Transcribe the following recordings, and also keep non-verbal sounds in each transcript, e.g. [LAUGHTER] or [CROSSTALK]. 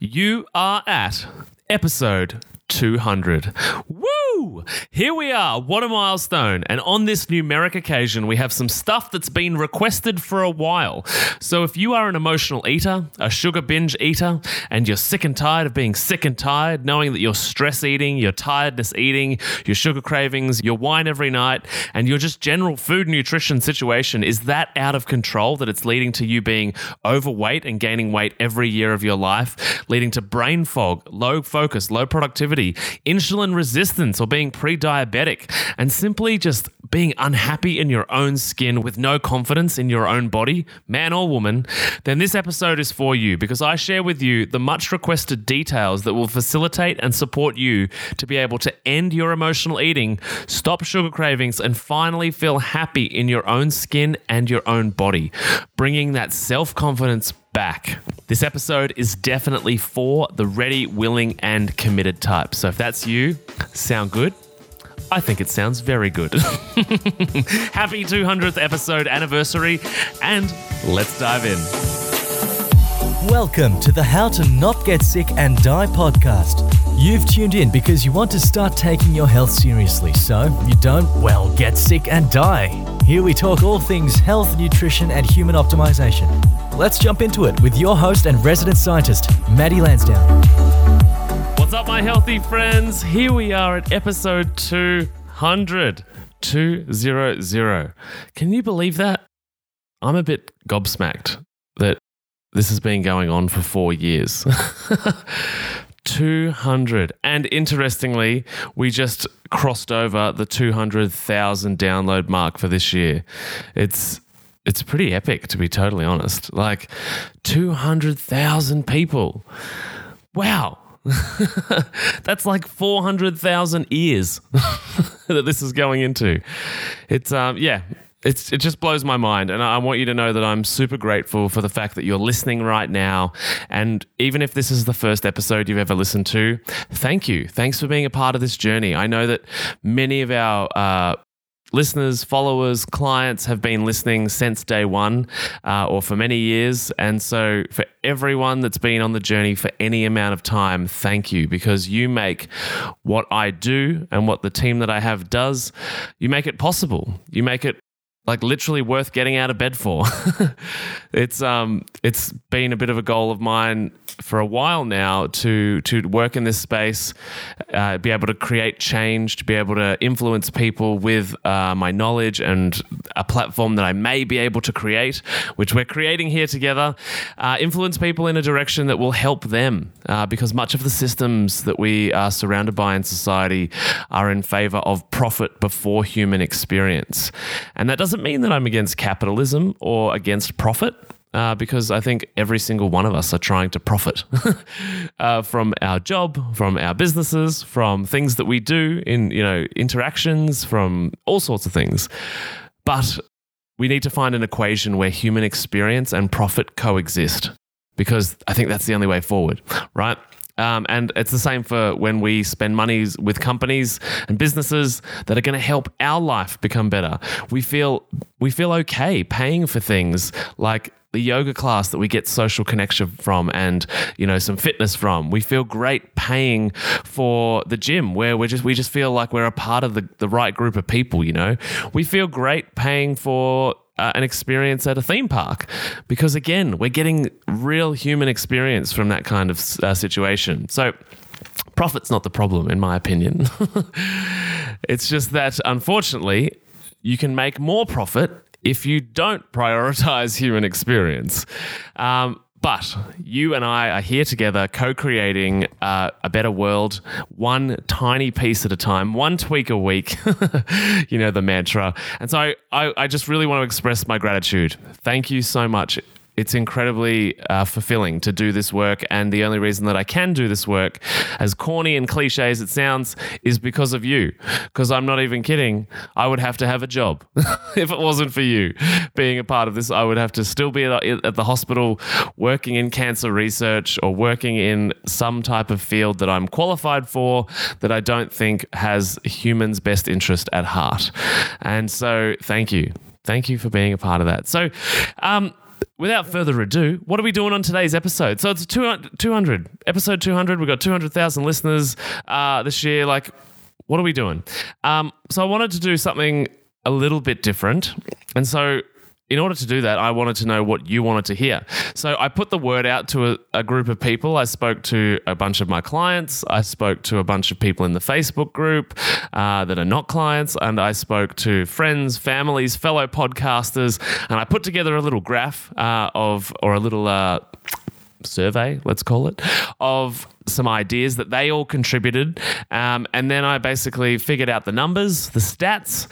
You are at episode 200. Woo! Here we are. What a milestone. And on this numeric occasion, we have some stuff that's been requested for a while. So if you are an emotional eater, a sugar binge eater, and you're sick and tired of being sick and tired, knowing that you're stress eating, your tiredness eating, your sugar cravings, your wine every night, and your just general food nutrition situation is that out of control that it's leading to you being overweight and gaining weight every year of your life, leading to brain fog, low focus, low productivity, insulin resistance, or being pre diabetic, and simply just being unhappy in your own skin with no confidence in your own body, man or woman, then this episode is for you because I share with you the much requested details that will facilitate and support you to be able to end your emotional eating, stop sugar cravings, and finally feel happy in your own skin and your own body, bringing that self confidence back. This episode is definitely for the ready, willing, and committed type. So if that's you, sound good? I think it sounds very good. [LAUGHS] Happy 200th episode anniversary, and let's dive in. Welcome to the How to Not Get Sick and Die podcast. You've tuned in because you want to start taking your health seriously so you don't, well, get sick and die. Here we talk all things health, nutrition, and human optimization. Let's jump into it with your host and resident scientist, Maddie Lansdowne. What's up, my healthy friends? Here we are at episode 200. 200. Can you believe that? I'm a bit gobsmacked that this has been going on for four years. [LAUGHS] 200. And interestingly, we just crossed over the 200,000 download mark for this year. It's it's pretty epic to be totally honest. Like 200,000 people. Wow. [LAUGHS] That's like 400,000 ears [LAUGHS] that this is going into. It's um yeah, it's it just blows my mind and I want you to know that I'm super grateful for the fact that you're listening right now and even if this is the first episode you've ever listened to thank you thanks for being a part of this journey I know that many of our uh, listeners, followers, clients have been listening since day one uh, or for many years. And so, for everyone that's been on the journey for any amount of time, thank you because you make what I do and what the team that I have does, you make it possible. You make it like literally worth getting out of bed for. [LAUGHS] it's um it's been a bit of a goal of mine for a while now to to work in this space, uh, be able to create change, to be able to influence people with uh, my knowledge and a platform that I may be able to create, which we're creating here together, uh, influence people in a direction that will help them, uh, because much of the systems that we are surrounded by in society are in favor of profit before human experience, and that doesn't mean that I'm against capitalism or against profit uh, because I think every single one of us are trying to profit [LAUGHS] uh, from our job, from our businesses, from things that we do in you know interactions, from all sorts of things. But we need to find an equation where human experience and profit coexist because I think that's the only way forward, right? Um, and it's the same for when we spend monies with companies and businesses that are going to help our life become better. We feel we feel okay paying for things like the yoga class that we get social connection from and you know some fitness from. We feel great paying for the gym where we just we just feel like we're a part of the, the right group of people you know? We feel great paying for uh, an experience at a theme park because again we're getting real human experience from that kind of uh, situation. So profit's not the problem in my opinion. [LAUGHS] It's just that unfortunately you can make more profit if you don't prioritize human experience. Um, but you and I are here together, co creating uh, a better world, one tiny piece at a time, one tweak a week, [LAUGHS] you know, the mantra. And so I, I, I, just really want to express my gratitude. Thank you so much it's incredibly uh, fulfilling to do this work. And the only reason that I can do this work, as corny and cliche as it sounds, is because of you. Because I'm not even kidding. I would have to have a job [LAUGHS] if it wasn't for you being a part of this. I would have to still be at the hospital working in cancer research or working in some type of field that I'm qualified for that I don't think has humans' best interest at heart. And so, thank you. Thank you for being a part of that. So, um, without further ado, what are we doing on today's episode? So it's 200, 200 episode 200. We've got 200,000 listeners uh, this year. Like, what are we doing? Um, so I wanted to do something a little bit different. And so in order to do that, I wanted to know what you wanted to hear. So I put the word out to a, a, group of people. I spoke to a bunch of my clients. I spoke to a bunch of people in the Facebook group uh, that are not clients. And I spoke to friends, families, fellow podcasters. And I put together a little graph uh, of, or a little uh, survey, let's call it, of some ideas that they all contributed. Um, and then I basically figured out the numbers, the stats,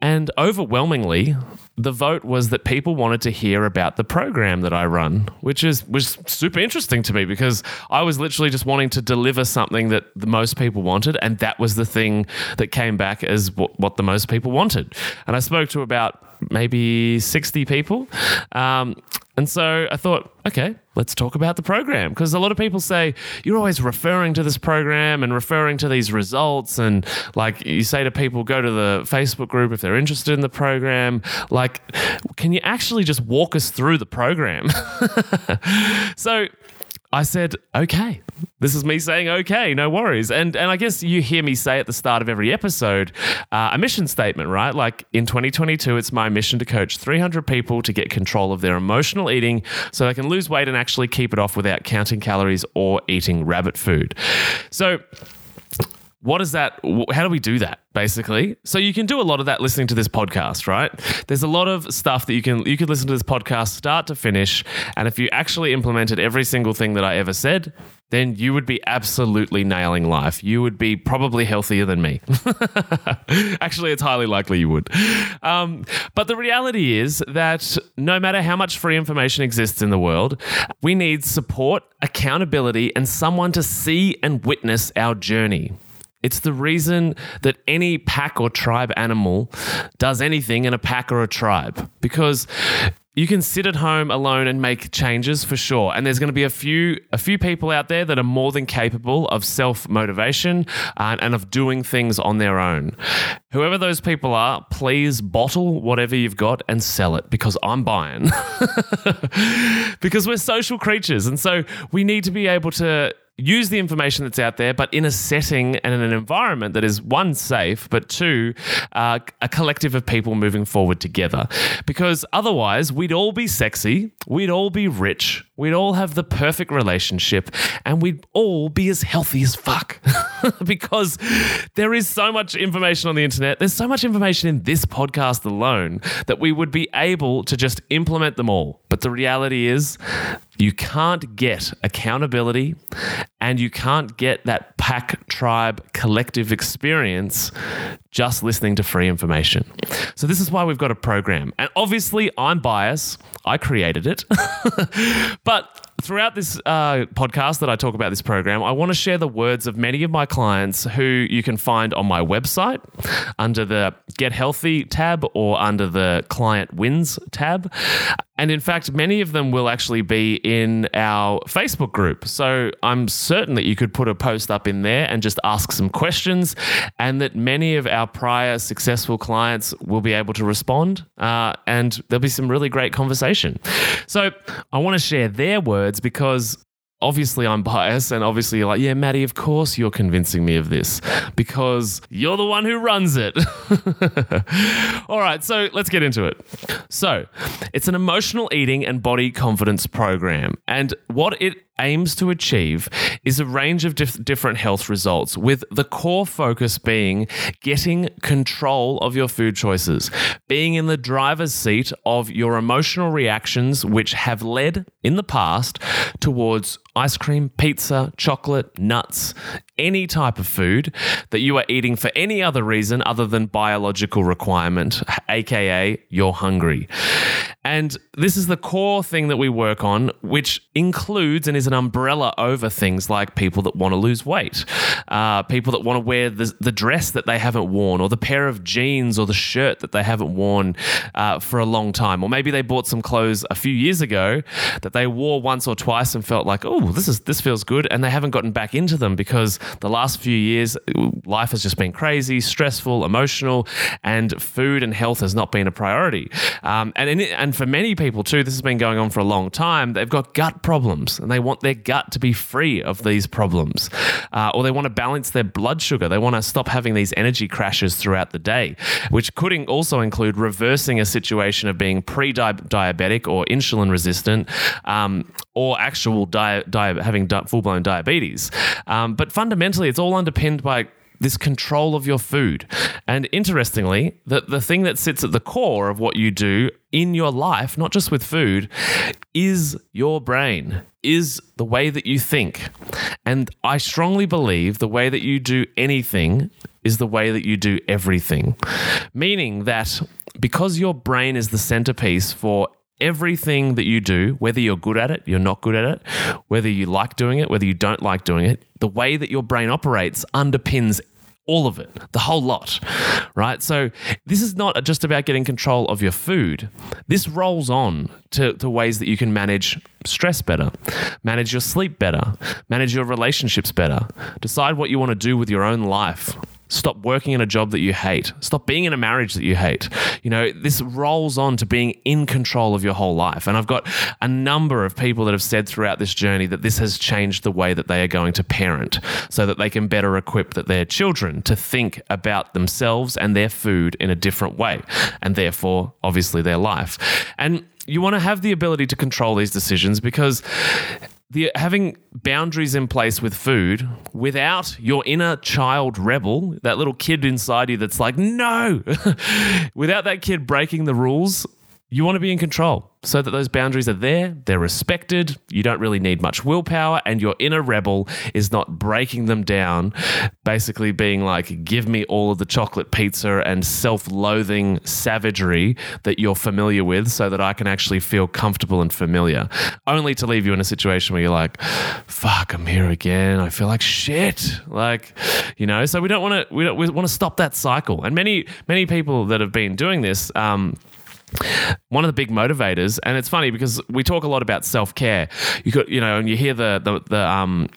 and overwhelmingly, the vote was that people wanted to hear about the program that I run, which is was super interesting to me because I was literally just wanting to deliver something that the most people wanted, and that was the thing that came back as what, what the most people wanted. And I spoke to about maybe 60 people. Um, and so I thought, okay, let's talk about the program. Because a lot of people say, you're always referring to this program and referring to these results. And like you say to people, go to the Facebook group if they're interested in the program. Like, can you actually just walk us through the program? [LAUGHS] so I said, okay. This is me saying, okay, no worries. And and I guess you hear me say at the start of every episode uh, a mission statement, right? Like in 2022, it's my mission to coach 300 people to get control of their emotional eating so they can lose weight and actually keep it off without counting calories or eating rabbit food. So, what is that? How do we do that? Basically, so you can do a lot of that listening to this podcast, right? There's a lot of stuff that you can you could listen to this podcast start to finish, and if you actually implemented every single thing that I ever said, then you would be absolutely nailing life. You would be probably healthier than me. [LAUGHS] actually, it's highly likely you would. Um, but the reality is that no matter how much free information exists in the world, we need support, accountability, and someone to see and witness our journey. It's the reason that any pack or tribe animal does anything in a pack or a tribe because you can sit at home alone and make changes for sure. And there's going to be a few a few people out there that are more than capable of self motivation and, uh, and of doing things on their own. Whoever those people are please bottle whatever you've got and sell it because i'm buying. [LAUGHS] Because we're social creatures and so we need to be able to use the information that's out there, but in a setting and in an environment that is one, safe, but two, uh, a collective of people moving forward together. Because otherwise, we'd all be sexy, we'd all be rich, we'd all have the perfect relationship, and we'd all be as healthy as fuck. [LAUGHS] because there is so much information on the internet, there's so much information in this podcast alone that we would be able to just implement them all. But the reality is, you can't get accountability and you can't get that pack, tribe, collective experience just listening to free information. So, this is why we've got a program. And obviously, I'm biased, I created it. [LAUGHS] but throughout this uh, podcast that I talk about this program, I want to share the words of many of my clients who you can find on my website under the Get Healthy tab or under the Client Wins tab. And in fact, many of them will actually be in our Facebook group. So I'm certain that you could put a post up in there and just ask some questions, and that many of our prior successful clients will be able to respond. Uh, and there'll be some really great conversation. So I want to share their words because obviously I'm biased, and obviously you're like, yeah, Maddie, of course you're convincing me of this because you're the one who runs it. [LAUGHS] All right, so let's get into it. So, it's an emotional eating and body confidence program, and what it aims to achieve is a range of dif- different health results, with the core focus being getting control of your food choices, being in the driver's seat of your emotional reactions, which have led in the past towards ice cream, pizza, chocolate, nuts, any type of food that you are eating for any other reason other than biological requirement, aka you're hungry. And this is the core thing that we work on, which includes and is an umbrella over things like people that want to lose weight, uh, people that want to wear the, the, dress that they haven't worn, or the pair of jeans or the shirt that they haven't worn uh, for a long time. Or maybe they bought some clothes a few years ago that that they wore once or twice and felt like, oh, this is this feels good, and they haven't gotten back into them because the last few years life has just been crazy, stressful, emotional, and food and health has not been a priority. Um, and in, and for many people too, this has been going on for a long time. They've got gut problems, and they want their gut to be free of these problems, uh, or they want to balance their blood sugar. They want to stop having these energy crashes throughout the day, which could also include reversing a situation of being pre-diabetic or insulin resistant, um, or actual di- di- having di- full-blown diabetes. Um, but fundamentally, it's all underpinned by this control of your food. And interestingly, the, the thing that sits at the core of what you do in your life, not just with food, is your brain, is the way that you think. And I strongly believe the way that you do anything is the way that you do everything. Meaning that because your brain is the centerpiece for everything that you do, whether you're good at it, you're not good at it, whether you like doing it, whether you don't like doing it, the way that your brain operates underpins all of it, the whole lot, right? So this is not just about getting control of your food. This rolls on to, to ways that you can manage stress better, manage your sleep better, manage your relationships better, decide what you want to do with your own life, Stop working in a job that you hate. Stop being in a marriage that you hate. You know, this rolls on to being in control of your whole life. And I've got a number of people that have said throughout this journey that this has changed the way that they are going to parent so that they can better equip their children to think about themselves and their food in a different way. And therefore, obviously, their life. And you want to have the ability to control these decisions because the having boundaries in place with food without your inner child rebel, that little kid inside you that's like, no, [LAUGHS] without that kid breaking the rules, you want to be in control so that those boundaries are there, they're respected, you don't really need much willpower, and your inner rebel is not breaking them down, basically being like, give me all of the chocolate pizza and self loathing savagery that you're familiar with so that I can actually feel comfortable and familiar, only to leave you in a situation where you're like, fuck, I'm here again. I feel like shit. Like, you know, so we don't want to, we, don't, we want to stop that cycle. And many, many people that have been doing this, um, one of the big motivators, and it's funny because we talk a lot about self care. You could, you know, and you hear the the, the um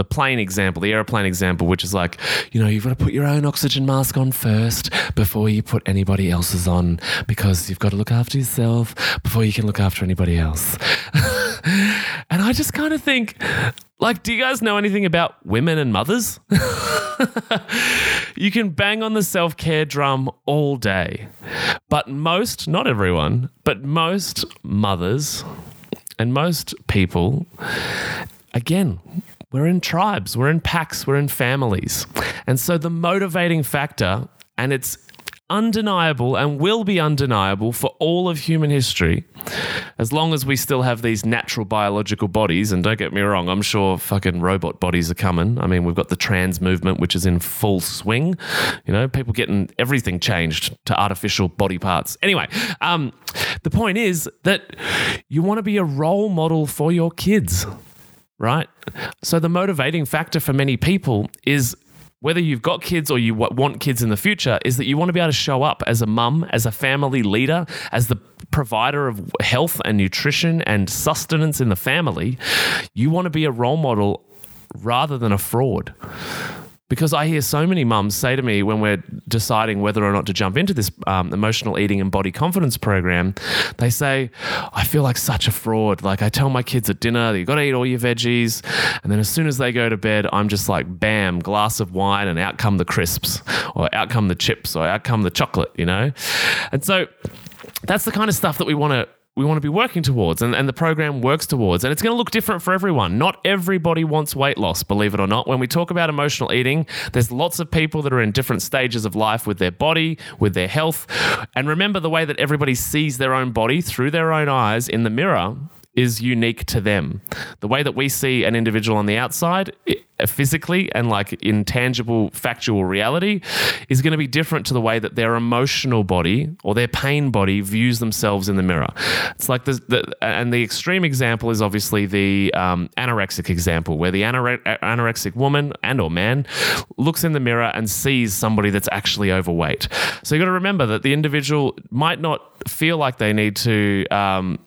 the plane example, the airplane example, which is like, you know, you've got to put your own oxygen mask on first before you put anybody else's on because you've got to look after yourself before you can look after anybody else. [LAUGHS] and I just kind of think, like, do you guys know anything about women and mothers? [LAUGHS] you can bang on the self care drum all day. But most, not everyone, but most mothers and most people, again, we're in tribes, we're in packs, we're in families. And so the motivating factor, and it's undeniable and will be undeniable for all of human history as long as we still have these natural biological bodies. And don't get me wrong i'm sure fucking robot bodies are coming. I mean we've got the trans movement which is in full swing. You know people getting everything changed to artificial body parts. Anyway um, the point is that you want to be a role model for your kids right? So the motivating factor for many people is whether you've got kids or you want kids in the future, is that you want to be able to show up as a mum, as a family leader, as the provider of health and nutrition and sustenance in the family. You want to be a role model rather than a fraud. Because I hear so many mums say to me when we're deciding whether or not to jump into this um, emotional eating and body confidence program, they say, I feel like such a fraud. Like I tell my kids at dinner, you've got to eat all your veggies. And then as soon as they go to bed, I'm just like, bam, glass of wine, and out come the crisps, or out come the chips, or out come the chocolate, you know? And so that's the kind of stuff that we want to we want to be working towards and, and the program works towards. And it's going to look different for everyone. Not everybody wants weight loss, believe it or not. When we talk about emotional eating, there's lots of people that are in different stages of life with their body, with their health. And remember the way that everybody sees their own body through their own eyes in the mirror is unique to them. The way that we see an individual on the outside, physically and like intangible factual reality, is going to be different to the way that their emotional body or their pain body views themselves in the mirror. It's like the, the and the extreme example is obviously the um, anorexic example, where the anore- anorexic woman and or man looks in the mirror and sees somebody that's actually overweight. So you got to remember that the individual might not feel like they need to. Um,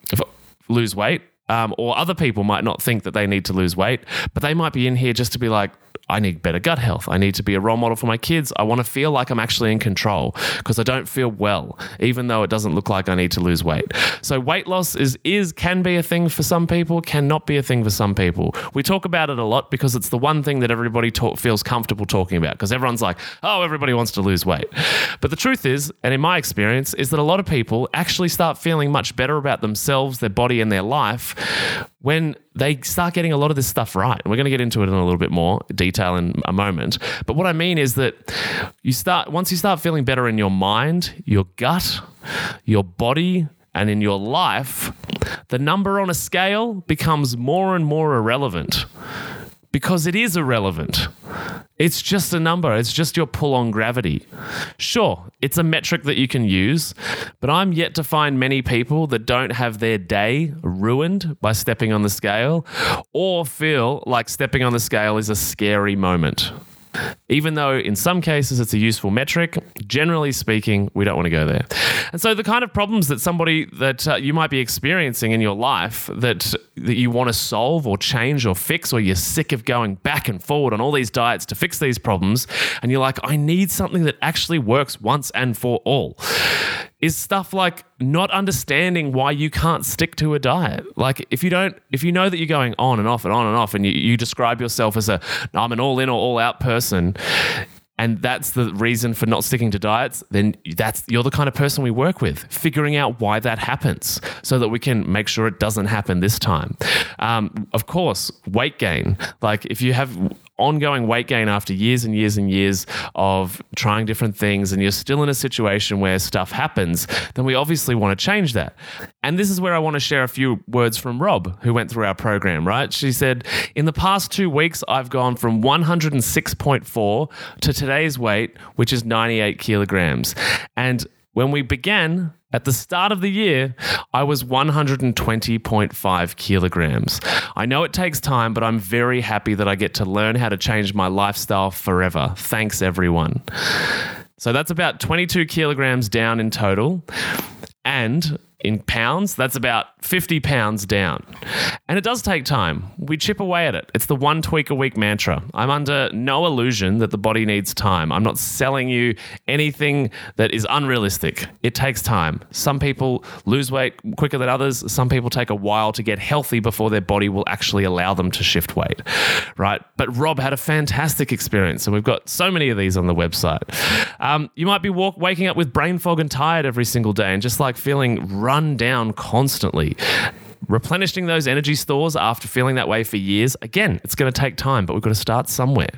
lose weight um, or other people might not think that they need to lose weight, but they might be in here just to be like, I need better gut health. I need to be a role model for my kids. I want to feel like I'm actually in control because I don't feel well, even though it doesn't look like I need to lose weight. So weight loss is is can be a thing for some people, cannot be a thing for some people. We talk about it a lot because it's the one thing that everybody talk, feels comfortable talking about because everyone's like, oh, everybody wants to lose weight. But the truth is, and in my experience, is that a lot of people actually start feeling much better about themselves, their body, and their life when they start getting a lot of this stuff right. And we're going to get into it in a little bit more detail in a moment. But what I mean is that you start once you start feeling better in your mind, your gut, your body, and in your life, the number on a scale becomes more and more irrelevant because it is irrelevant. It's just a number, it's just your pull on gravity. Sure, it's a metric that you can use, but I'm yet to find many people that don't have their day ruined by stepping on the scale or feel like stepping on the scale is a scary moment. Even though in some cases it's a useful metric, generally speaking, we don't want to go there. And so the kind of problems that somebody that uh, you might be experiencing in your life that that you want to solve or change or fix or you're sick of going back and forward on all these diets to fix these problems and you're like I need something that actually works once and for all is stuff like not understanding why you can't stick to a diet. Like if you don't, if you know that you're going on and off and on and off, and you, you describe yourself as a, I'm an all in or all out person, and that's the reason for not sticking to diets, then that's you're the kind of person we work with, figuring out why that happens, so that we can make sure it doesn't happen this time. Um, of course, weight gain. Like if you have ongoing weight gain after years and years and years of trying different things and you're still in a situation where stuff happens, then we obviously want to change that. And this is where I want to share a few words from Rob, who went through our program, right? She said, In the past two weeks, I've gone from 106.4 to today's weight, which is 98 kilograms. And when we began at the start of the year, I was 120.5 kilograms. I know it takes time, but I'm very happy that I get to learn how to change my lifestyle forever. Thanks, everyone. So that's about 22 kilograms down in total. And in pounds, that's about 50 pounds down. And it does take time. We chip away at it. It's the one tweak a week mantra. I'm under no illusion that the body needs time. I'm not selling you anything that is unrealistic. It takes time. Some people lose weight quicker than others. Some people take a while to get healthy before their body will actually allow them to shift weight, right? But Rob had a fantastic experience, and we've got so many of these on the website. Um, you might be walk, waking up with brain fog and tired every single day and just like feeling run down constantly replenishing those energy stores after feeling that way for years. Again it's going to take time but we've got to start somewhere.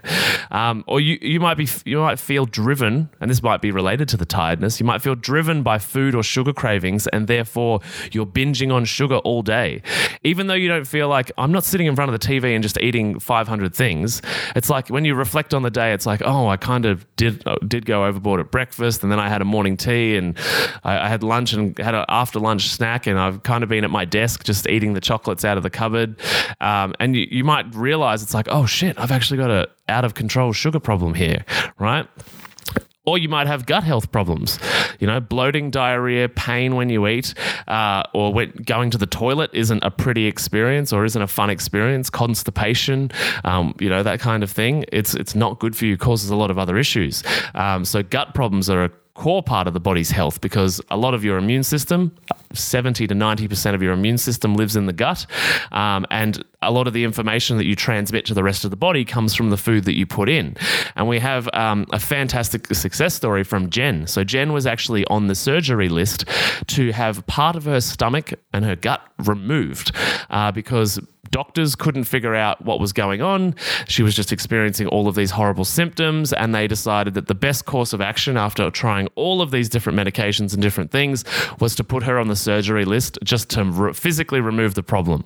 Um, or you, you might be you might feel driven and this might be related to the tiredness you might feel driven by food or sugar cravings and therefore you're binging on sugar all day. Even though you don't feel like i'm not sitting in front of the tv and just eating 500 things it's like when you reflect on the day it's like oh i kind of did did go overboard at breakfast and then i had a morning tea and i, I had lunch and had an after lunch snack and i've kind of been at my desk just just eating the chocolates out of the cupboard. Um, and you, you might realize it's like, oh shit, I've actually got a out of control sugar problem here, right? or you might have gut health problems, you know, bloating, diarrhea, pain when you eat, uh, or when going to the toilet isn't a pretty experience or isn't a fun experience. Constipation, um, you know, that kind of thing. It's it's not good for you. Causes a lot of other issues. Um, so gut problems are a core part of the body's health because a lot of your immune system, 70 to 90% of your immune system lives in the gut. Um, and a lot of the information that you transmit to the rest of the body comes from the food that you put in. And we have um, a fantastic success story from Jen. So, Jen was actually on the surgery list to have part of her stomach and her gut removed uh, because doctors couldn't figure out what was going on. She was just experiencing all of these horrible symptoms, and they decided that the best course of action after trying all of these different medications and different things was to put her on the surgery list just to re- physically remove the problem.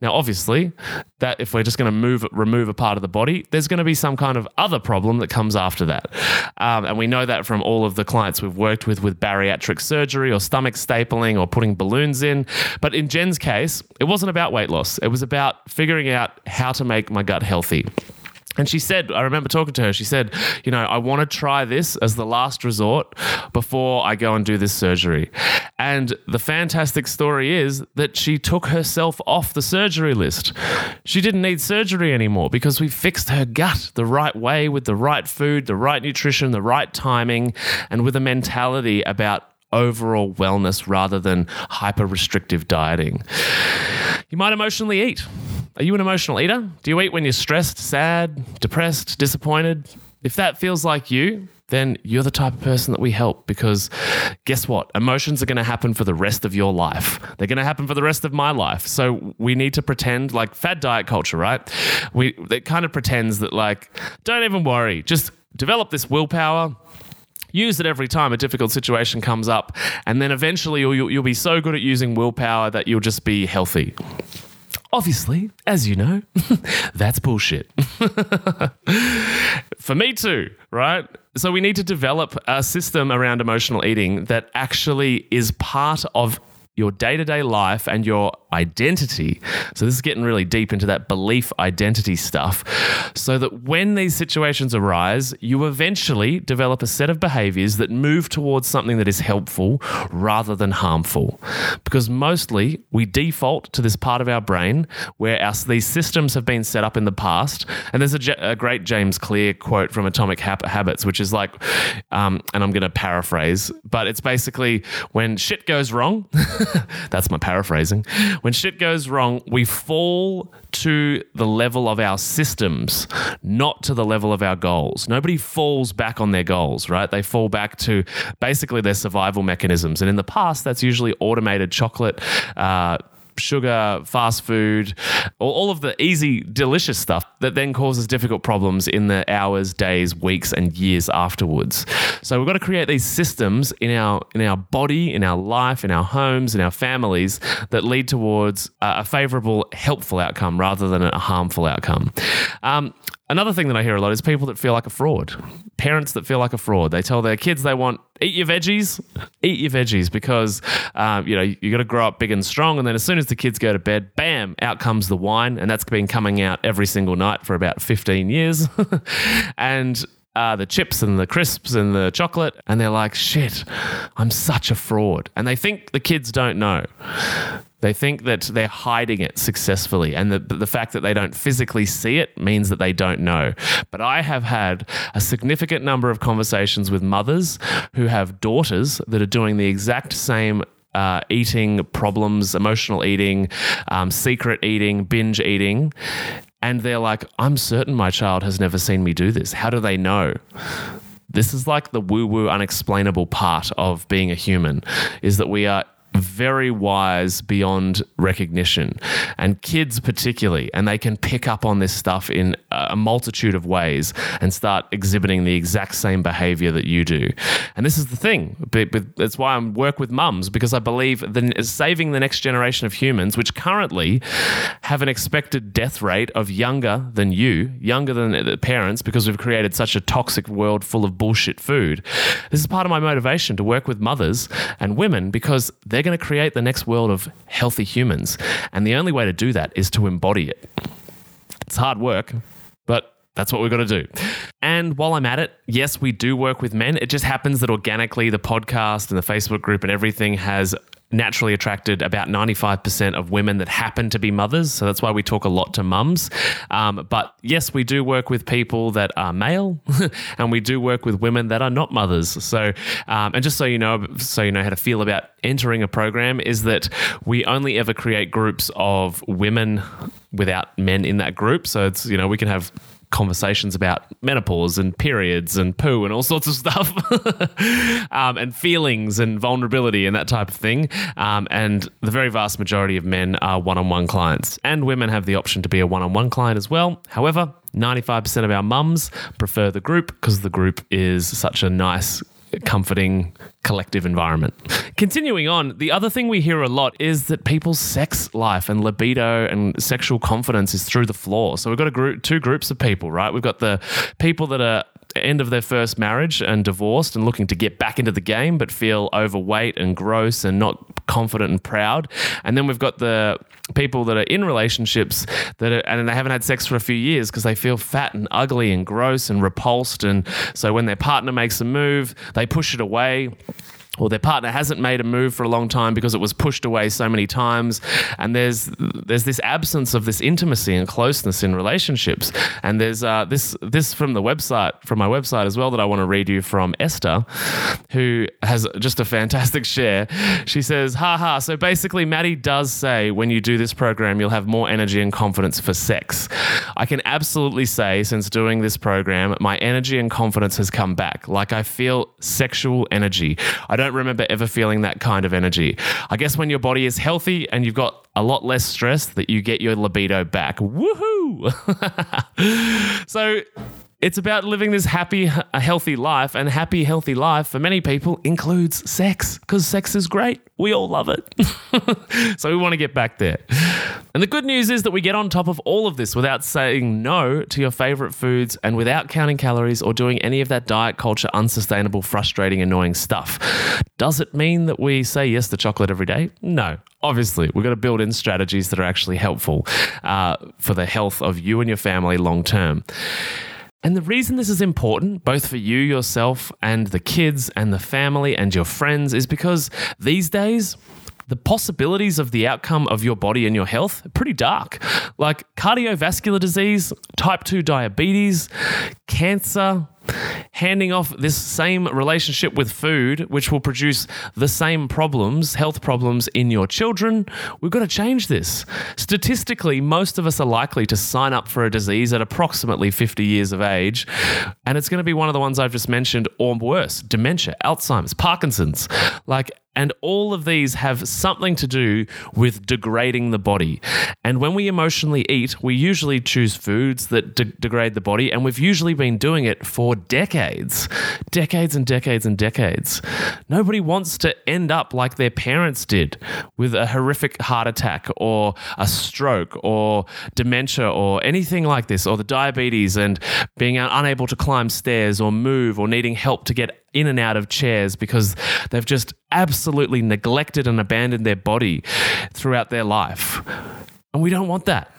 Now, obviously, that if we're just going to move remove a part of the body, there's going to be some kind of other problem that comes after that, um, and we know that from all of the clients we've worked with with bariatric surgery or stomach stapling or putting balloons in. But in Jen's case, it wasn't about weight loss; it was about figuring out how to make my gut healthy. And she said, I remember talking to her, she said, you know, I want to try this as the last resort before I go and do this surgery. And the fantastic story is that she took herself off the surgery list. She didn't need surgery anymore because we fixed her gut the right way with the right food, the right nutrition, the right timing, and with a mentality about overall wellness rather than hyper restrictive dieting. You might emotionally eat. Are you an emotional eater? Do you eat when you're stressed, sad, depressed, disappointed? If that feels like you, then you're the type of person that we help because guess what? Emotions are going to happen for the rest of your life. They're going to happen for the rest of my life. So we need to pretend like fad diet culture, right? We it kind of pretends that like don't even worry, just develop this willpower use it every time a difficult situation comes up and then eventually you'll, you'll be so good at using willpower that you'll just be healthy Obviously, as you know, [LAUGHS] that's bullshit. [LAUGHS] For me too, right? So we need to develop a system around emotional eating that actually is part of your day to day life and your identity. So, this is getting really deep into that belief identity stuff. So that when these situations arise, you eventually develop a set of behaviors that move towards something that is helpful rather than harmful. Because mostly we default to this part of our brain where our, these systems have been set up in the past. And there's a, a great James Clear quote from Atomic Habits, which is like, um, and I'm going to paraphrase, but it's basically when shit goes wrong. [LAUGHS] That's my paraphrasing. When shit goes wrong, we fall to the level of our systems, not to the level of our goals. Nobody falls back on their goals, right? They fall back to basically their survival mechanisms. And in the past, that's usually automated chocolate. Uh, sugar, fast food, all of the easy, delicious stuff that then causes difficult problems in the hours, days, weeks, and years afterwards. So we've got to create these systems in our in our body, in our life, in our homes, in our families that lead towards a favorable, helpful outcome rather than a harmful outcome. Um, Another thing that I hear a lot is people that feel like a fraud. Parents that feel like a fraud. They tell their kids they want eat your veggies, eat your veggies because um, you know you got to grow up big and strong. And then as soon as the kids go to bed, bam, out comes the wine, and that's been coming out every single night for about fifteen years. [LAUGHS] and uh, the chips and the crisps and the chocolate, and they're like, shit, I'm such a fraud. And they think the kids don't know. They think that they're hiding it successfully, and the, the fact that they don't physically see it means that they don't know. But I have had a significant number of conversations with mothers who have daughters that are doing the exact same uh, eating problems, emotional eating, um, secret eating, binge eating. And they're like, I'm certain my child has never seen me do this. How do they know? This is like the woo woo, unexplainable part of being a human is that we are very wise beyond recognition, and kids particularly, and they can pick up on this stuff in a multitude of ways and start exhibiting the exact same behavior that you do. And this is the thing. That's why I work with mums because I believe that saving the next generation of humans, which currently have an expected death rate of younger than you, younger than the parents, because we've created such a toxic world full of bullshit food. This is part of my motivation to work with mothers and women because they're going to create the next world of healthy humans. And the only way to do that is to embody it. It's hard work, but that's what we've got to do. And while I'm at it, yes, we do work with men. It just happens that organically the podcast and the Facebook group and everything has naturally attracted about 95% of women that happen to be mothers. So that's why we talk a lot to mums. Um, but yes, we do work with people that are male [LAUGHS] and we do work with women that are not mothers. So, um, and just so you know, so you know how to feel about entering a program, is that we only ever create groups of women without men in that group. So it's, you know, we can have conversations about menopause and periods and poo and all sorts of stuff, [LAUGHS] um, and feelings and vulnerability and that type of thing. Um, and the very vast majority of men are one on one clients, and women have the option to be a one on one client as well. However, 95% of our mums prefer the group because the group is such a nice comforting collective environment. Continuing on, the other thing we hear a lot is that people's sex life and libido and sexual confidence is through the floor. So we've got a group, two groups of people, right? We've got the people that are end of their first marriage and divorced and looking to get back into the game but feel overweight and gross and not confident and proud. And then we've got the people that are in relationships that are, and they haven't had sex for a few years because they feel fat and ugly and gross and repulsed. And so when their partner makes a move, they push it away or their partner hasn't made a move for a long time because it was pushed away so many times. And there's there's this absence of this intimacy and closeness in relationships. And there's uh, this this from the website from my website as well that I want to read you from Esther who has just a fantastic [LAUGHS] share. She says haha so basically Maddie does say when you do this program you'll have more energy and confidence for sex. I can absolutely say since doing this program my energy and confidence has come back. Like I feel sexual energy. I don't don't remember ever feeling that kind of energy. I guess when your body is healthy and you've got a lot less stress, that you get your libido back. Woohoo! [LAUGHS] so it's about living this happy, healthy life, and happy, healthy life for many people includes sex because sex is great. We all love it. [LAUGHS] so we want to get back there. And the good news is that we get on top of all of this without saying no to your favorite foods and without counting calories or doing any of that diet culture, unsustainable, frustrating, annoying stuff. Does it mean that we say yes to chocolate every day? No. Obviously, we've got to build in strategies that are actually helpful uh, for the health of you and your family long term. And the reason this is important, both for you yourself and the kids and the family and your friends, is because these days, the possibilities of the outcome of your body and your health are pretty dark. Like cardiovascular disease, type 2 diabetes, cancer, handing off this same relationship with food, which will produce the same problems, health problems in your children. We've got to change this. Statistically, most of us are likely to sign up for a disease at approximately 50 years of age, and it's going to be one of the ones I've just mentioned, or worse dementia, Alzheimer's, Parkinson's. Like, and all of these have something to do with degrading the body. And when we emotionally eat, we usually choose foods that de- degrade the body, and we've usually been doing it for decades, decades and decades and decades. Nobody wants to end up like their parents did with a horrific heart attack or a stroke or dementia or anything like this, or the diabetes and being unable to climb stairs or move or needing help to get in and out of chairs because they've just absolutely neglected and abandoned their body throughout their life. And we don't want that.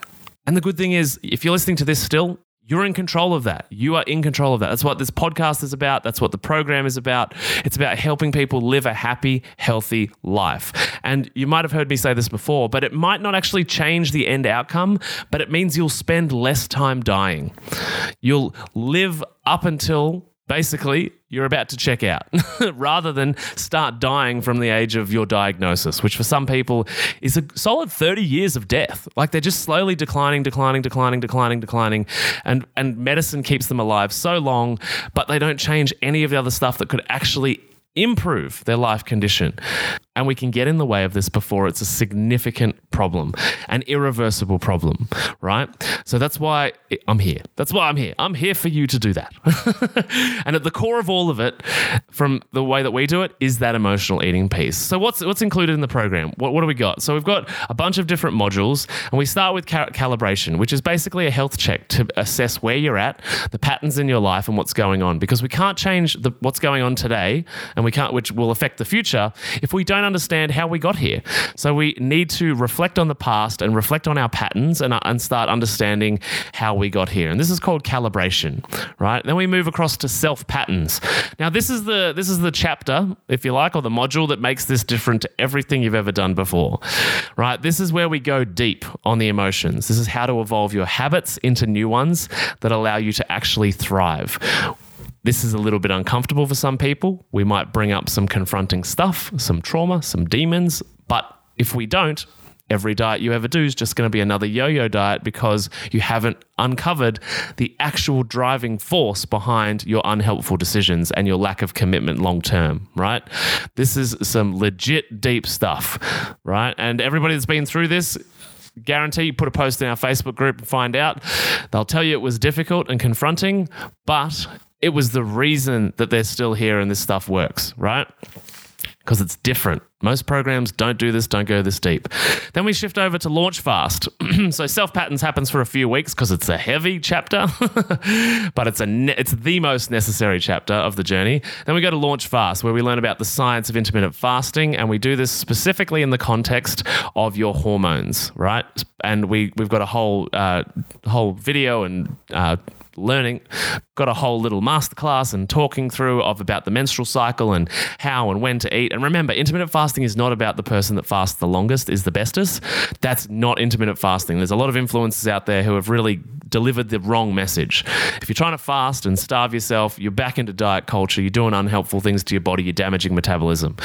And the good thing is, if you're listening to this still, you're in control of that. You are in control of that. That's what this podcast is about. That's what the program is about. It's about helping people live a happy, healthy life. And you might have heard me say this before, but it might not actually change the end outcome, but it means you'll spend less time dying. You'll live up until basically you're about to check out [LAUGHS] rather than start dying from the age of your diagnosis, which for some people is a solid 30 years of death. Like they're just slowly declining, declining, declining, declining, declining. And, and medicine keeps them alive so long, but they don't change any of the other stuff that could actually improve their life condition. And we can get in the way of this before it's a significant problem, an irreversible problem, right? So that's why I'm here. That's why I'm here. I'm here for you to do that. [LAUGHS] and at the core of all of it, from the way that we do it, is that emotional eating piece. So what's what's included in the program? What, what do we got? So we've got a bunch of different modules, and we start with cal- calibration, which is basically a health check to assess where you're at, the patterns in your life, and what's going on. Because we can't change the, what's going on today, and we can't, which will affect the future, if we don't understand how we got here. So we need to reflect on the past and reflect on our patterns and, uh, and start understanding how we got here. And this is called calibration, right? Then we move across to self patterns. Now this is the this is the chapter, if you like, or the module that makes this different to everything you've ever done before. Right? This is where we go deep on the emotions. This is how to evolve your habits into new ones that allow you to actually thrive. This is a little bit uncomfortable for some people. We might bring up some confronting stuff, some trauma, some demons, but if we don't, every diet you ever do is just going to be another yo yo diet because you haven't uncovered the actual driving force behind your unhelpful decisions and your lack of commitment long term, right? This is some legit deep stuff, right? And everybody that's been through this, guarantee you put a post in our Facebook group and find out. They'll tell you it was difficult and confronting, but it was the reason that they're still here and this stuff works, right? because it's different. Most programs don't do this, don't go this deep. Then we shift over to launch fast. [CLEARS THROAT] so self patterns happens for a few weeks because it's a heavy chapter, [LAUGHS] but it's a ne- it's the most necessary chapter of the journey. Then we go to launch fast, where we learn about the science of intermittent fasting, and we do this specifically in the context of your hormones, right? And we we've got a whole uh, whole video and uh, learning, got a whole little masterclass and talking through of about the menstrual cycle and how and when to eat. And remember, intermittent fasting is not about the person that fasts the longest is the bestest. That's not intermittent fasting. There's a lot of influencers out there who have really delivered the wrong message. If you're trying to fast and starve yourself, you're back into diet culture, you're doing unhelpful things to your body, you're damaging metabolism.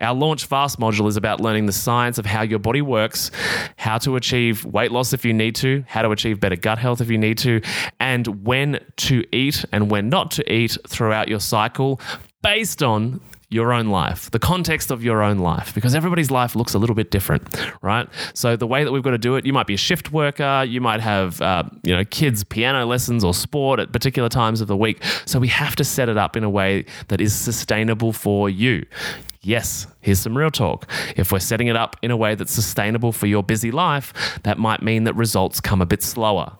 Our Launch Fast module is about learning the science of how your body works, how to achieve weight loss if you need to, how to achieve better gut health if you need to, and when to eat and when not to eat throughout your cycle based on your own life, the context of your own life, because everybody's life looks a little bit different, right? So the way that we've got to do it, you might be a shift worker, you might have uh, you know kids piano lessons or sport at particular times of the week. So we have to set it up in a way that is sustainable for you. Yes, here's some real talk. If we're setting it up in a way that's sustainable for your busy life, that might mean that results come a bit slower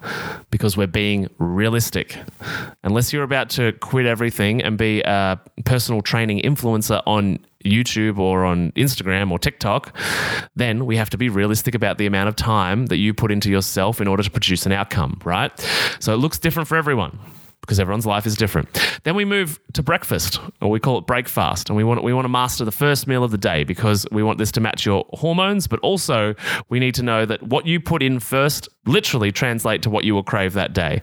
because we're being realistic. Unless you're about to quit everything and be a personal training influencer on YouTube or on Instagram or TikTok, then we have to be realistic about the amount of time that you put into yourself in order to produce an outcome, right? So it looks different for everyone because everyone's life is different. Then we move to breakfast, or we call it breakfast, and we want we want to master the first meal of the day because we want this to match your hormones, but also we need to know that what you put in first literally translate to what you will crave that day.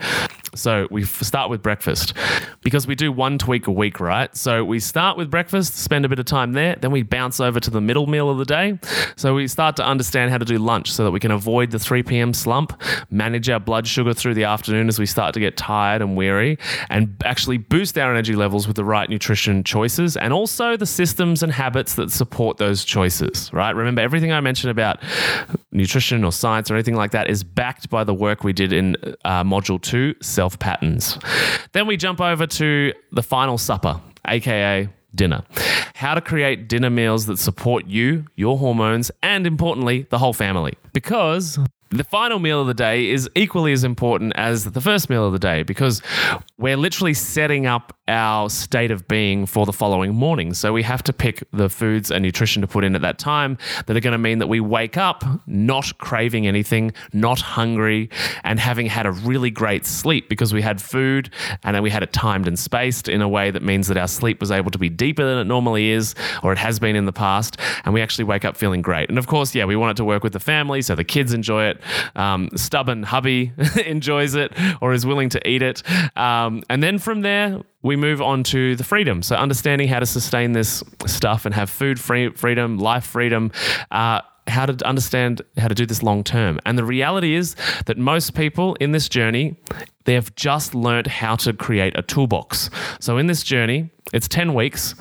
So we start with breakfast because we do one tweak a week, right? So we start with breakfast, spend a bit of time there, then we bounce over to the middle meal of the day. So we start to understand how to do lunch so that we can avoid the 3 p.m. slump, manage our blood sugar through the afternoon as we start to get tired and weary, and actually boost our energy levels with the right nutrition choices and also the systems and habits that support those choices, right? Remember, everything I mentioned about nutrition or science or anything like that is backed by the work we did in uh, module two self patterns. Then we jump over to the final supper, aka dinner. How to create dinner meals that support you, your hormones, and importantly, the whole family. Because the final meal of the day is equally as important as the first meal of the day because we're literally setting up our state of being for the following morning. So we have to pick the foods and nutrition to put in at that time that are going to mean that we wake up not craving anything, not hungry, and having had a really great sleep because we had food and then we had it timed and spaced in a way that means that our sleep was able to be deeper than it normally is or it has been in the past. And we actually wake up feeling great. And of course, yeah, we want it to work with the family so the kids enjoy it. Um, stubborn hubby [LAUGHS] enjoys it or is willing to eat it. Um, and then from there, we move on to the freedom. So, understanding how to sustain this stuff and have food free, freedom, life freedom. Uh, how to understand how to do this long term. And the reality is that most people in this journey, they have just learned how to create a toolbox. So in this journey, it's 10 weeks.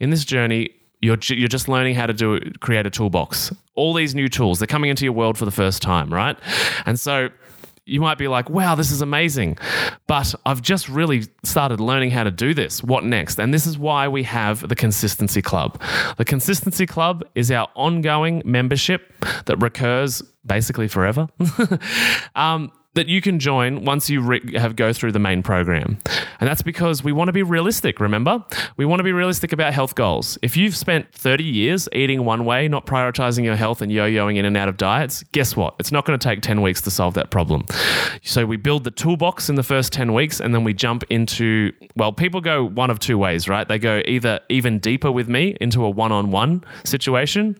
In this journey, you're, you're just learning how to do create a toolbox. All these new tools, they're coming into your world for the first time, right? And so you might be like, wow, this is amazing. But I've just really started learning how to do this. What next? And this is why we have the Consistency Club. The Consistency Club is our ongoing membership that recurs basically forever. [LAUGHS] um, that you can join once you re- have go through the main program. And that's because we want to be realistic, remember? We want to be realistic about health goals. If you've spent 30 years eating one way, not prioritizing your health and yo-yoing in and out of diets, guess what? It's not going to take 10 weeks to solve that problem. So we build the toolbox in the first 10 weeks and then we jump into well, people go one of two ways, right? They go either even deeper with me into a one-on-one situation.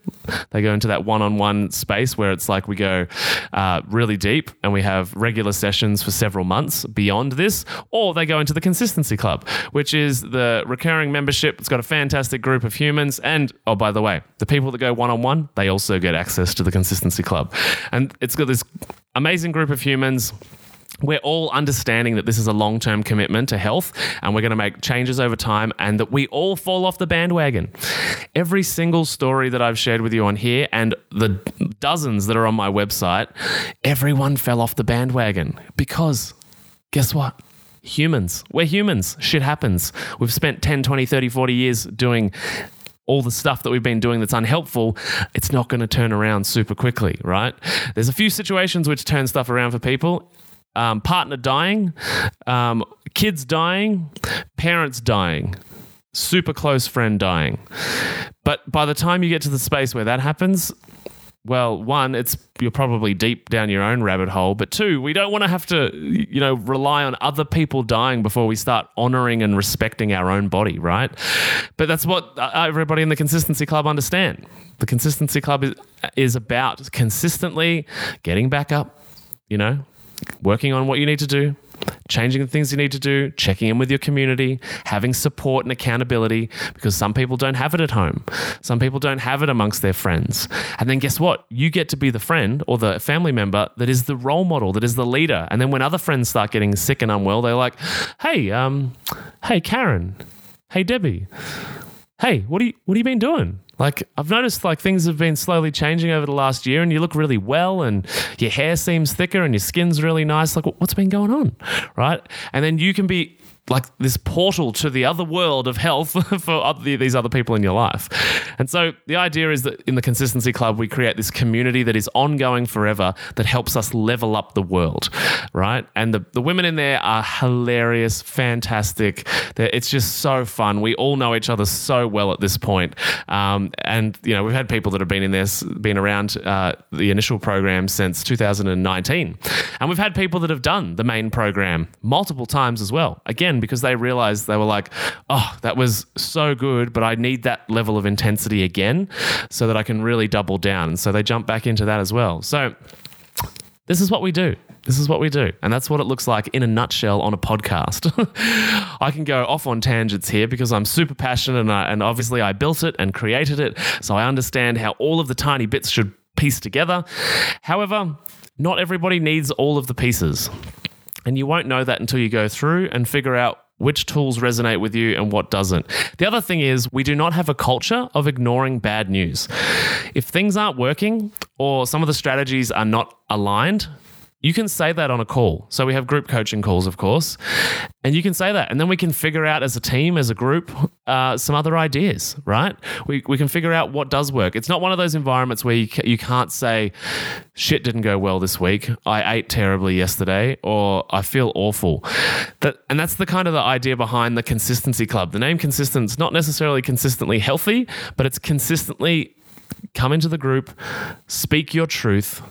They go into that one-on-one space where it's like we go uh, really deep and we have regular sessions for several months beyond this, or they go into the Consistency Club, which is the recurring membership. It's got a fantastic group of humans. And oh, by the way, the people that go one on one, they also get access to the Consistency Club. And it's got this amazing group of humans we're all understanding that this is a long term commitment to health and we're going to make changes over time and that we all fall off the bandwagon. Every single story that I've shared with you on here and the dozens that are on my website, everyone fell off the bandwagon because guess what? Humans. We're humans. Shit happens. We've spent 10, 20, 30, 40 years doing all the stuff that we've been doing that's unhelpful, it's not going to turn around super quickly, right? There's a few situations which turn stuff around for people. Um, partner dying, um, kids dying, parents dying, super close friend dying. But by the time you get to the space where that happens, well, one, it's you're probably deep down your own rabbit hole, but two, we don't want to have to, you know, rely on other people dying before we start honoring and respecting our own body, right? But that's what uh, everybody in the consistency club understand. The consistency club is is about consistently getting back up, you know, working on what you need to do, changing the things you need to do, checking in with your community, having support and accountability because some people don't have it at home. Some people don't have it amongst their friends. And then guess what? You get to be the friend or the family member that is the role model, that is the leader. And then when other friends start getting sick and unwell, they're like, "Hey, um, hey Karen, hey Debbie, hey, what are you what have you been doing? Like I've noticed like things have been slowly changing over the last year and you look really well and your hair seems thicker and your skin's really nice. Like what's been going on? Right? And then you can be like this portal to the other world of health [LAUGHS] for other, these other people in your life. And so the idea is that in the Consistency Club, we create this community that is ongoing forever that helps us level up the world, right? And the, the women in there are hilarious, fantastic. They're, it's just so fun. We all know each other so well at this point. Um, and, you know, we've had people that have been in this, been around uh, the initial program since 2019. And we've had people that have done the main program multiple times as well. Again, because they realized they were like, oh, that was so good, but I need that level of intensity again so that I can really double down. And so they jump back into that as well. So this is what we do. This is what we do. And that's what it looks like in a nutshell on a podcast. [LAUGHS] I can go off on tangents here because I'm super passionate and, I, and obviously I built it and created it. So I understand how all of the tiny bits should piece together. However, not everybody needs all of the pieces. And you won't know that until you go through and figure out which tools resonate with you and what doesn't. The other thing is, we do not have a culture of ignoring bad news. If things aren't working or some of the strategies are not aligned, you can say that on a call. So we have group coaching calls, of course, and you can say that, and then we can figure out as a team, as a group, uh, some other ideas. Right? We we can figure out what does work. It's not one of those environments where you ca- you can't say, "Shit didn't go well this week. I ate terribly yesterday," or "I feel awful." That and that's the kind of the idea behind the consistency club. The name consistent is not necessarily consistently healthy, but it's consistently come into the group, speak your truth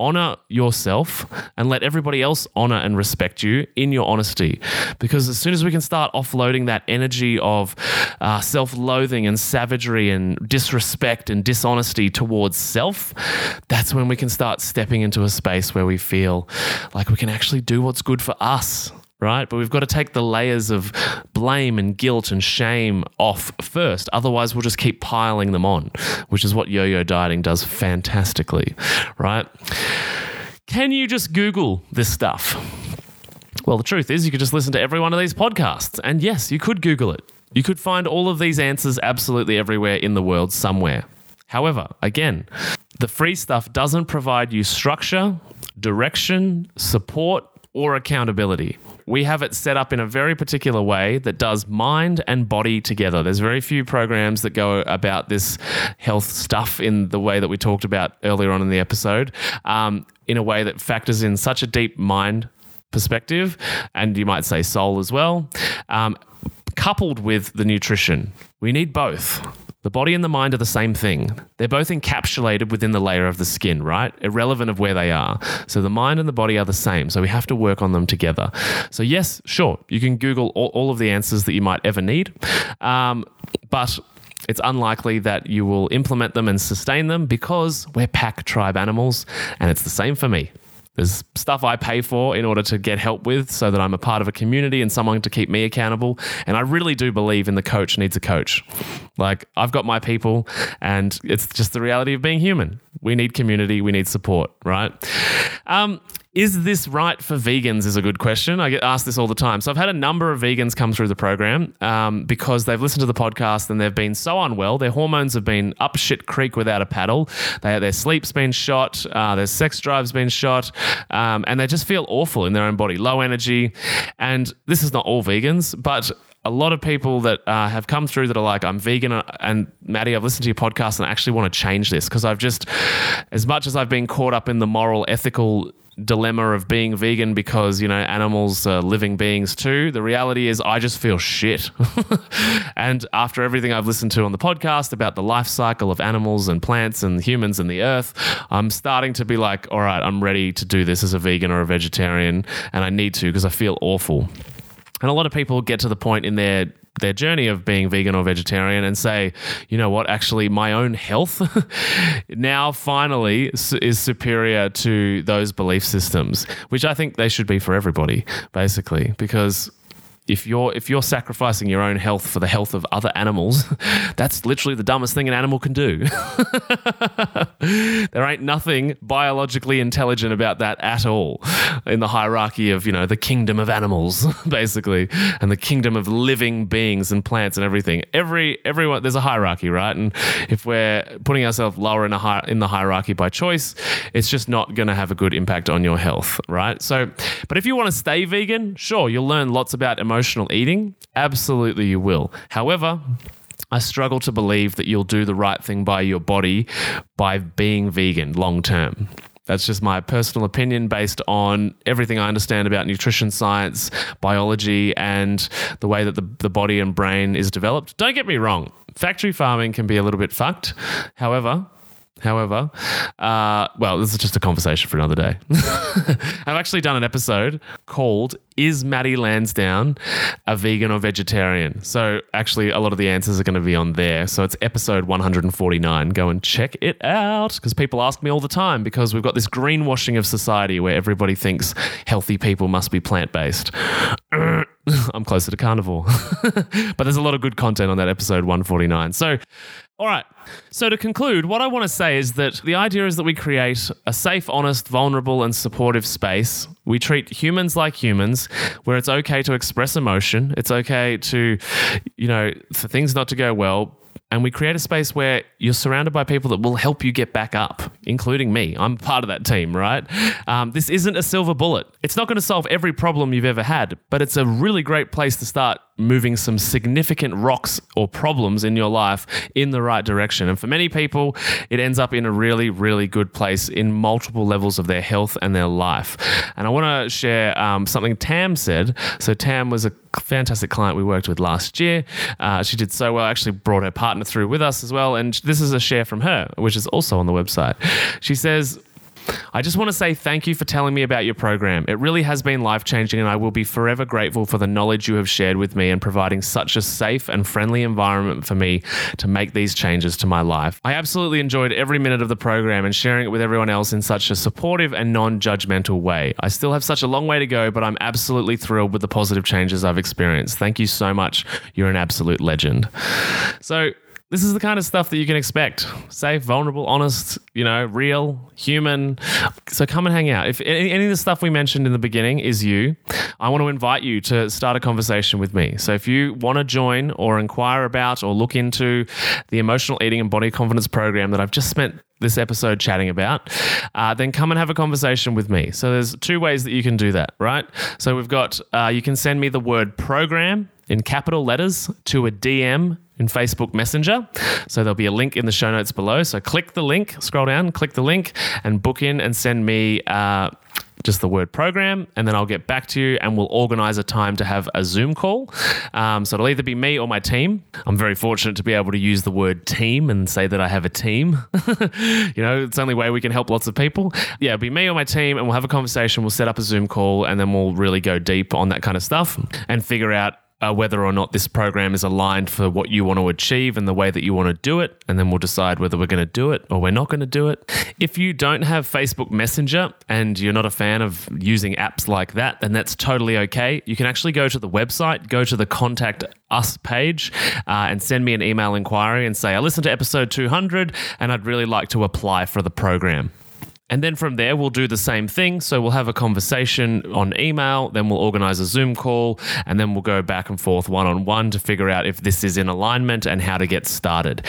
honor yourself and let everybody else honor and respect you in your honesty. Because as soon as we can start offloading that energy of uh, self loathing and savagery and disrespect and dishonesty towards self, that's when we can start stepping into a space where we feel like we can actually do what's good for us right? But we've got to take the layers of blame and guilt and shame off first. Otherwise, we'll just keep piling them on, which is what yo yo dieting does fantastically, right? Can you just Google this stuff? Well, the truth is, you could just listen to every one of these podcasts. And yes, you could Google it. You could find all of these answers absolutely everywhere in the world somewhere. However, again, the free stuff doesn't provide you structure, direction, support, or accountability. We have it set up in a very particular way that does mind and body together. There's very few programs that go about this health stuff in the way that we talked about earlier on in the episode, um, in a way that factors in such a deep mind perspective, and you might say soul as well, um, coupled with the nutrition. We need both. The body and the mind are the same thing. They're both encapsulated within the layer of the skin, right? Irrelevant of where they are. So the mind and the body are the same. So we have to work on them together. So, yes, sure, you can Google all, all of the answers that you might ever need. Um, but it's unlikely that you will implement them and sustain them because we're pack tribe animals, and it's the same for me. There's stuff I pay for in order to get help with so that I'm a part of a community and someone to keep me accountable. And I really do believe in the coach needs a coach. Like, I've got my people, and it's just the reality of being human. We need community, we need support, right? Um, is this right for vegans? Is a good question. I get asked this all the time. So I've had a number of vegans come through the program um, because they've listened to the podcast and they've been so unwell. Their hormones have been up shit creek without a paddle. They, their sleep's been shot. Uh, their sex drive's been shot, um, and they just feel awful in their own body, low energy. And this is not all vegans, but a lot of people that uh, have come through that are like, I'm vegan. uh, And Matty, I've listened to your podcast and I actually want to change this because I've just, as much as I've been caught up in the moral, ethical dilemma of being vegan because, you know, animals are living beings too, the reality is I just feel shit. [LAUGHS] and after everything I've listened to on the podcast about the life cycle of animals and plants and humans and the earth, I'm starting to be like, all right, I'm ready to do this as a vegan or a vegetarian. And I need to because I feel awful. And a lot of people get to the point in their their journey of being vegan or vegetarian and say, you know what, actually, my own health [LAUGHS] now finally is superior to those belief systems, which I think they should be for everybody, basically, because if you're if you're sacrificing your own health for the health of other animals, [LAUGHS] that's literally the dumbest thing an animal can do. [LAUGHS] there ain't nothing biologically intelligent about that at all in the hierarchy of, you know, the kingdom of animals, [LAUGHS] basically, and the kingdom of living beings and plants and everything. Every everyone there's a hierarchy, right? And if we're putting ourselves lower in a hi- in the hierarchy by choice, it's just not going to have a good impact on your health, right? So, but if you want to stay vegan, sure, you'll learn lots about emotional eating. Absolutely you will. However, I struggle to believe that you'll do the right thing by your body by being vegan long term. That's just my personal opinion based on everything I understand about nutrition science, biology, and the way that the, the body and brain is developed. Don't get me wrong, factory farming can be a little bit fucked. However, However, uh, well, this is just a conversation for another day. [LAUGHS] I've actually done an episode called Is Matty Lansdown a Vegan or Vegetarian? So, actually, a lot of the answers are going to be on there. So, it's episode 149. Go and check it out because people ask me all the time because we've got this greenwashing of society where everybody thinks healthy people must be plant based. [CLEARS THROAT] I'm closer to carnivore. [LAUGHS] but there's a lot of good content on that episode 149. So, all right. So, to conclude, what I want to say is that the idea is that we create a safe, honest, vulnerable, and supportive space. We treat humans like humans, where it's okay to express emotion. It's okay to, you know, for things not to go well. And we create a space where you're surrounded by people that will help you get back up, including me. I'm part of that team, right? Um, this isn't a silver bullet. It's not going to solve every problem you've ever had, but it's a really great place to start moving some significant rocks or problems in your life in the right direction. And for many people, it ends up in a really, really good place in multiple levels of their health and their life. And I want to share um, something Tam said. So, Tam was a fantastic client we worked with last year. Uh, she did so well, actually brought her partner through with us as well. And this is a share from her, which is also on the website. She says, I just want to say thank you for telling me about your program. It really has been life changing, and I will be forever grateful for the knowledge you have shared with me and providing such a safe and friendly environment for me to make these changes to my life. I absolutely enjoyed every minute of the program and sharing it with everyone else in such a supportive and non judgmental way. I still have such a long way to go, but I'm absolutely thrilled with the positive changes I've experienced. Thank you so much. You're an absolute legend. So, this is the kind of stuff that you can expect safe, vulnerable, honest, you know, real, human. So come and hang out. If any, any of the stuff we mentioned in the beginning is you, I want to invite you to start a conversation with me. So if you want to join or inquire about or look into the emotional eating and body confidence program that I've just spent this episode chatting about, uh, then come and have a conversation with me. So there's two ways that you can do that, right? So we've got, uh, you can send me the word program in capital letters to a DM in Facebook Messenger. So there'll be a link in the show notes below. So click the link, scroll down, click the link, and book in and send me. Uh, just the word program, and then I'll get back to you and we'll organize a time to have a Zoom call. Um, so it'll either be me or my team. I'm very fortunate to be able to use the word team and say that I have a team. [LAUGHS] you know, it's the only way we can help lots of people. Yeah, it'll be me or my team, and we'll have a conversation. We'll set up a Zoom call, and then we'll really go deep on that kind of stuff and figure out uh, whether or not this program is aligned for what you want to achieve and the way that you want to do it. And then we'll decide whether we're going to do it or we're not going to do it. If you don't have Facebook Messenger and you're not a fan of using apps like that, then that's totally okay. You can actually go to the website, go to the contact us page, uh, and send me an email inquiry and say, I listened to episode 200 and I'd really like to apply for the program And then from there, we'll do the same thing. So we'll have a conversation on email, then we'll organize a Zoom call, and then we'll go back and forth one on one to figure out if this is in alignment and how to get started.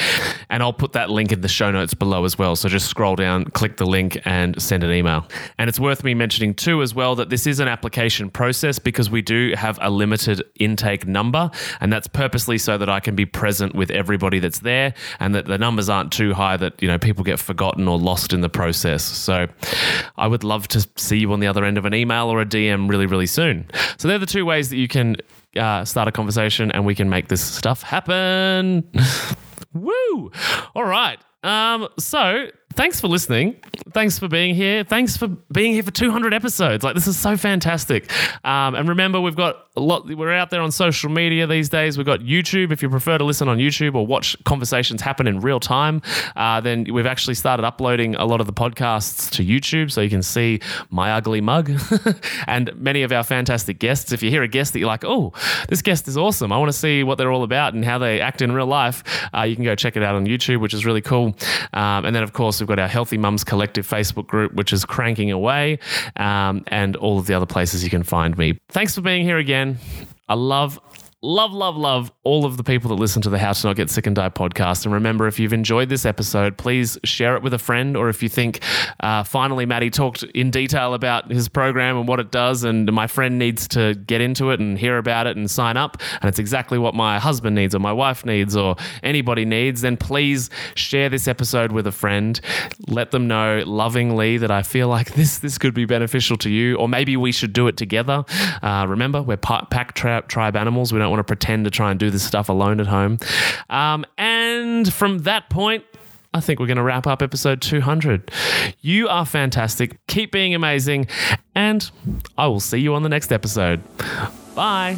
And I'll put that link in the show notes below as well. So just scroll down, click the link, and send an email. And it's worth me mentioning too, as well, that this is an application process because we do have a limited intake number. And that's purposely so that I can be present with everybody that's there and that the numbers aren't too high that, you know, people get forgotten or lost in the process. So I would love to see you on the other end of an email or a DM really, really soon. So they're the two ways that you can uh, start a conversation and we can make this stuff happen. [LAUGHS] Woo! All right. Um, so thanks for listening. Thanks for being here. Thanks for being here for 200 episodes. Like this is so fantastic. Um, and remember, we've got a lot. We're out there on social media these days. We've got YouTube. If you prefer to listen on YouTube or watch conversations happen in real time, uh, then we've actually started uploading a lot of the podcasts to YouTube, so you can see my ugly mug [LAUGHS] and many of our fantastic guests. If you hear a guest that you're like, oh, this guest is awesome. I want to see what they're all about and how they act in real life. Uh, you can go check it out on YouTube, which is really cool. Um, and then, of course, we've got our Healthy Mums Collective Facebook group, which is cranking away, um, and all of the other places you can find me. Thanks for being here again. I love love, love, love all of the people that listen to the How to Not Get Sick and Die podcast. And remember, if you've enjoyed this episode, please share it with a friend. Or if you think, uh, finally, Matty talked in detail about his program and what it does, and my friend needs to get into it and hear about it and sign up, and it's exactly what my husband needs or my wife needs or anybody needs, then please share this episode with a friend. Let them know lovingly that I feel like this this could be beneficial to you, or maybe we should do it together. Uh, remember, we're pack tribe animals. We don't want to pretend to try and do this stuff alone at home. Um, and from that point, I think we're going to wrap up episode 200. You are fantastic. Keep being amazing. And I will see you on the next episode. Bye.